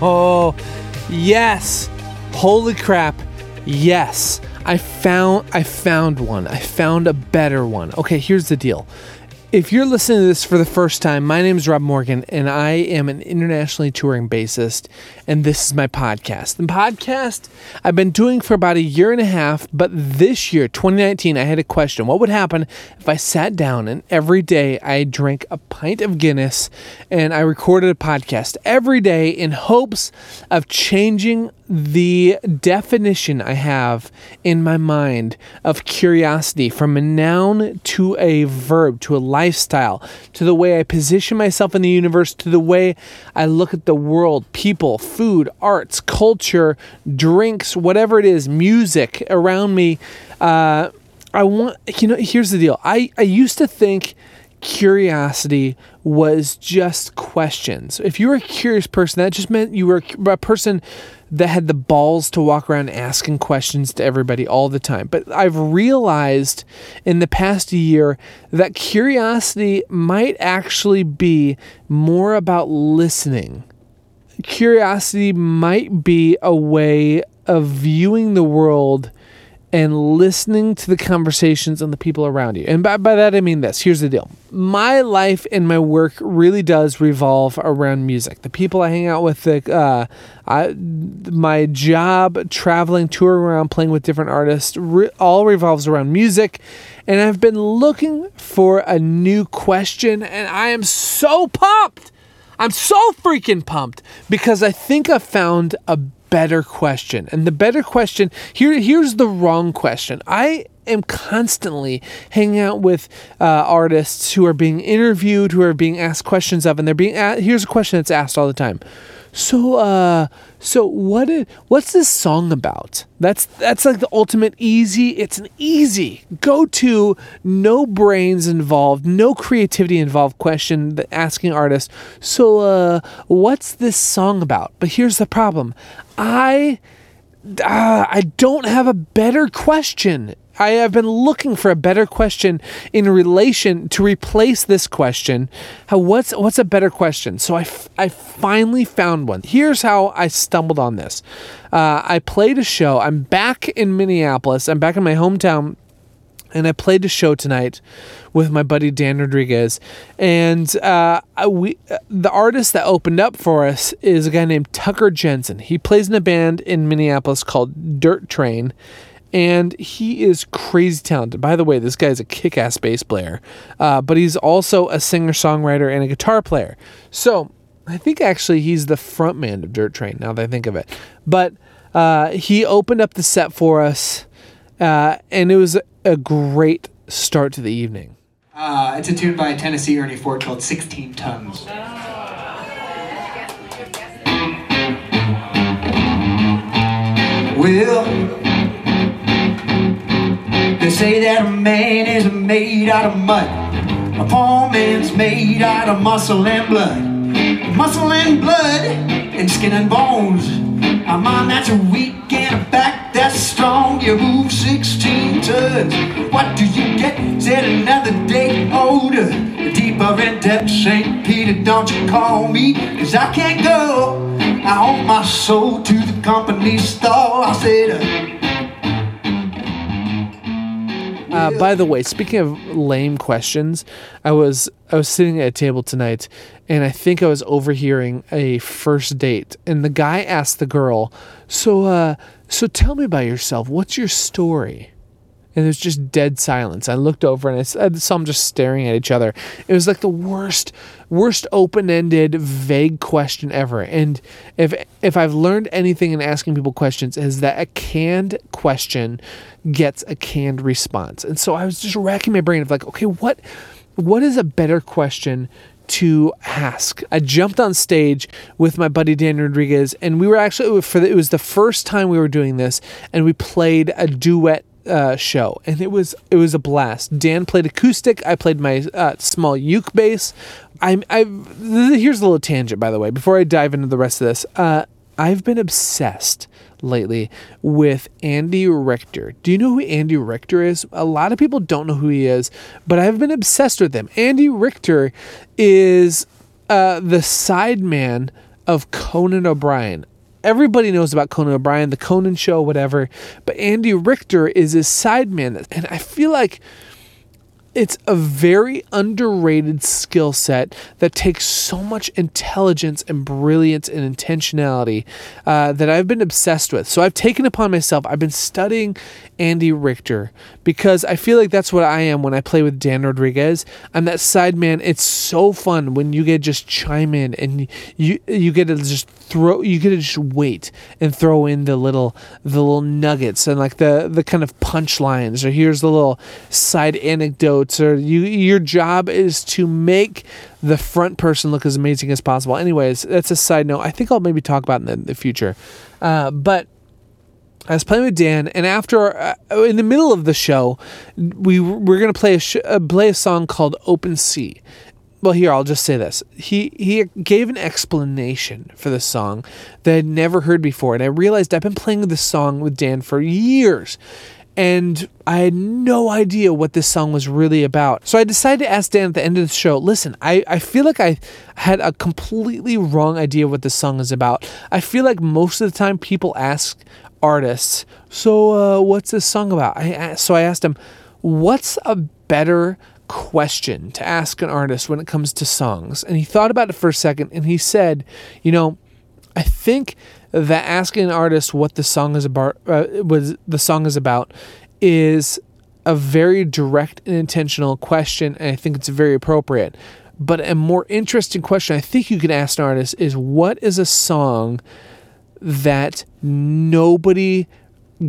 Oh, yes. Holy crap. Yes. I found I found one. I found a better one. Okay, here's the deal. If you're listening to this for the first time, my name is Rob Morgan, and I am an internationally touring bassist, and this is my podcast. The podcast I've been doing for about a year and a half, but this year, 2019, I had a question. What would happen if I sat down and every day I drank a pint of Guinness and I recorded a podcast every day in hopes of changing the definition I have in my mind of curiosity from a noun to a verb, to a lifestyle, to the way I position myself in the universe, to the way I look at the world, people, food, arts, culture, drinks, whatever it is, music around me. Uh, I want, you know, here's the deal. I, I used to think curiosity was just questions. If you were a curious person, that just meant you were a person that had the balls to walk around asking questions to everybody all the time. But I've realized in the past year that curiosity might actually be more about listening. Curiosity might be a way of viewing the world and listening to the conversations and the people around you. And by, by that, I mean this. Here's the deal my life and my work really does revolve around music. The people I hang out with, the, uh, I, my job, traveling, touring around, playing with different artists, re- all revolves around music. And I've been looking for a new question, and I am so pumped. I'm so freaking pumped because I think I found a better question. And the better question here here's the wrong question. I am constantly hanging out with uh, artists who are being interviewed, who are being asked questions of, and they're being asked, here's a question that's asked all the time. So, uh, so what? Is, what's this song about? That's that's like the ultimate easy. It's an easy go to, no brains involved, no creativity involved question. Asking artists. So, uh, what's this song about? But here's the problem. I, uh, I don't have a better question I have been looking for a better question in relation to replace this question. How what's what's a better question? So I, f- I finally found one. Here's how I stumbled on this. Uh, I played a show. I'm back in Minneapolis. I'm back in my hometown, and I played a show tonight with my buddy Dan Rodriguez. And uh, we the artist that opened up for us is a guy named Tucker Jensen. He plays in a band in Minneapolis called Dirt Train and he is crazy talented. By the way, this guy is a kick ass bass player, uh, but he's also a singer songwriter and a guitar player. So I think actually he's the frontman of Dirt Train now that I think of it. But uh, he opened up the set for us, uh, and it was a great start to the evening. Uh, it's a tune by Tennessee Ernie Ford called 16 Tons. Well, they say that a man is made out of mud. A poor man's made out of muscle and blood. Muscle and blood and skin and bones. A mind that's weak and a back that's strong. You move 16 tons. What do you get? Said another day older. Deeper in depth, St. Peter, don't you call me. Cause I can't go. I owe my soul to the company store. I said, uh, Uh, by the way, speaking of lame questions, I was I was sitting at a table tonight, and I think I was overhearing a first date, and the guy asked the girl, "So, uh, so tell me about yourself. What's your story?" And there's just dead silence. I looked over and I saw them just staring at each other. It was like the worst, worst open-ended, vague question ever. And if if I've learned anything in asking people questions, is that a canned question gets a canned response. And so I was just racking my brain of like, okay, what what is a better question to ask. I jumped on stage with my buddy Dan Rodriguez, and we were actually for the, it was the first time we were doing this, and we played a duet uh, show, and it was it was a blast. Dan played acoustic. I played my uh, small uke bass. I'm I here's a little tangent by the way. Before I dive into the rest of this, uh, I've been obsessed lately with Andy Richter. Do you know who Andy Richter is? A lot of people don't know who he is, but I've been obsessed with him. Andy Richter is uh, the sideman of Conan O'Brien. Everybody knows about Conan O'Brien, the Conan show, whatever, but Andy Richter is his sideman. And I feel like it's a very underrated skill set that takes so much intelligence and brilliance and intentionality uh, that I've been obsessed with. So I've taken upon myself, I've been studying Andy Richter because I feel like that's what I am when I play with Dan Rodriguez. I'm that side man. It's so fun when you get just chime in and you you get to just throw you get to just wait and throw in the little the little nuggets and like the the kind of punchlines or here's the little side anecdotes or you your job is to make the front person look as amazing as possible. Anyways, that's a side note. I think I'll maybe talk about in the, the future. Uh, but I was playing with Dan, and after uh, in the middle of the show, we we're gonna play a sh- uh, play a song called "Open Sea." Well, here I'll just say this: he he gave an explanation for the song that I'd never heard before, and I realized I've been playing this song with Dan for years, and I had no idea what this song was really about. So I decided to ask Dan at the end of the show, listen, I, I feel like I had a completely wrong idea what this song is about. I feel like most of the time people ask artists, so uh, what's this song about? I So I asked him, what's a better question to ask an artist when it comes to songs? And he thought about it for a second and he said, you know, I think that asking an artist what the song is about uh, was the song is about is a very direct and intentional question and I think it's very appropriate. But a more interesting question I think you could ask an artist is what is a song that nobody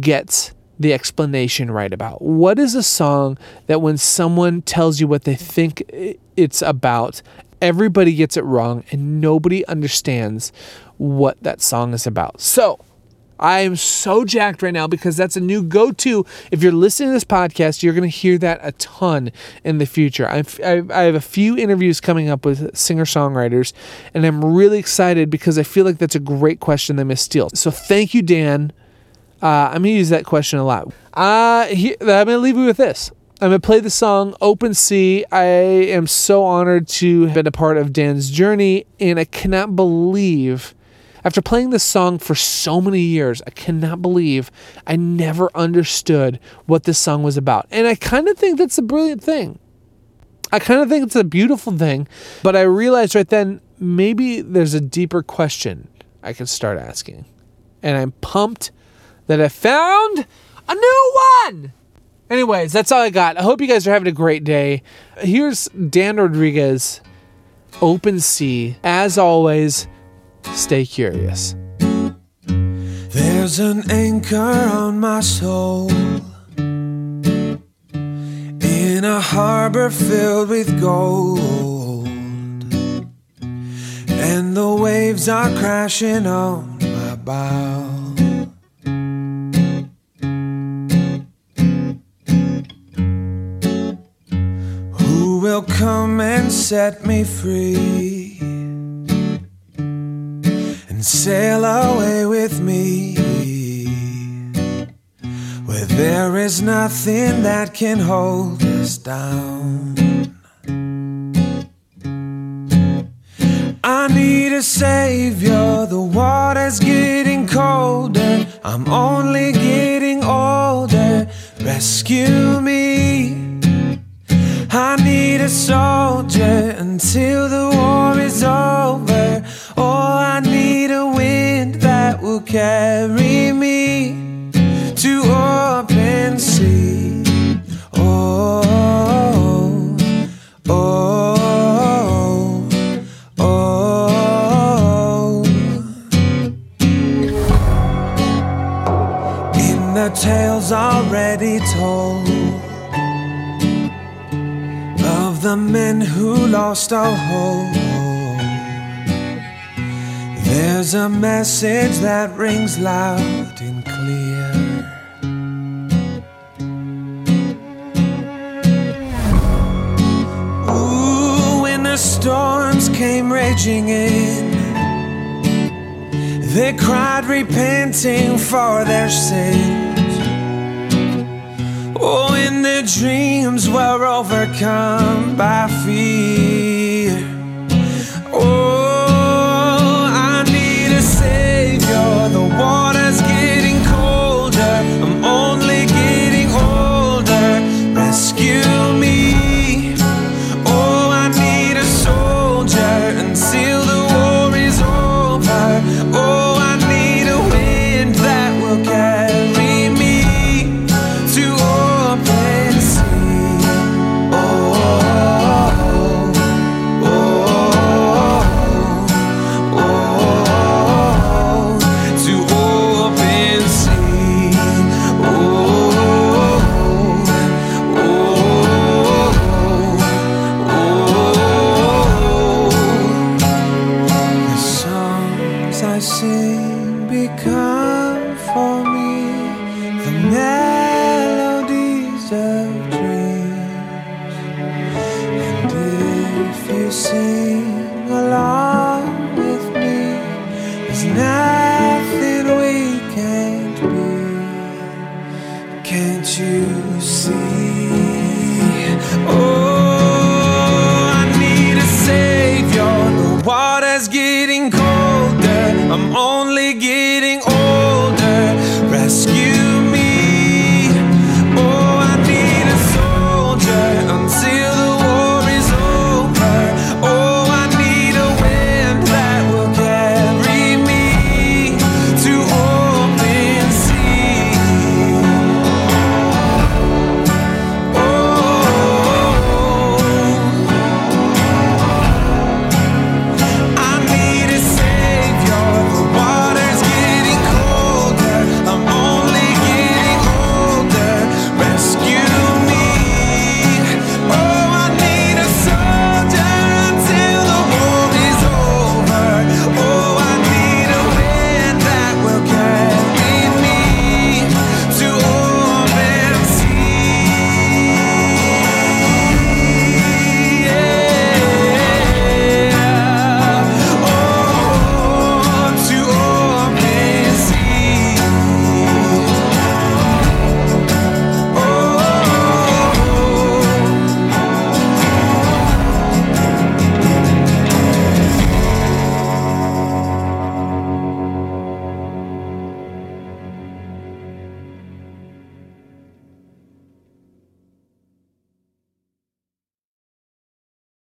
gets the explanation right about? What is a song that when someone tells you what they think it's about, everybody gets it wrong and nobody understands what that song is about? So, I am so jacked right now because that's a new go to. If you're listening to this podcast, you're going to hear that a ton in the future. I've, I have a few interviews coming up with singer songwriters, and I'm really excited because I feel like that's a great question they must steal. So thank you, Dan. Uh, I'm going to use that question a lot. Uh, he, I'm going to leave you with this. I'm going to play the song Open Sea. I am so honored to have been a part of Dan's journey, and I cannot believe after playing this song for so many years, I cannot believe I never understood what this song was about. And I kind of think that's a brilliant thing. I kind of think it's a beautiful thing, but I realized right then maybe there's a deeper question I can start asking. And I'm pumped that I found a new one. Anyways, that's all I got. I hope you guys are having a great day. Here's Dan Rodriguez, Open Sea. As always, Stay curious. There's an anchor on my soul in a harbor filled with gold, and the waves are crashing on my bow. Who will come and set me free? Sail away with me where there is nothing that can hold us down. I need a savior, the water's getting colder, I'm only getting older. Rescue me. I need a soldier until the carry me to open sea. Oh, oh, oh, oh. In the tales already told of the men who lost all hope. There's a message that rings loud and clear. Ooh, when the storms came raging in, they cried, repenting for their sins. Oh, when their dreams were overcome by fear. you see.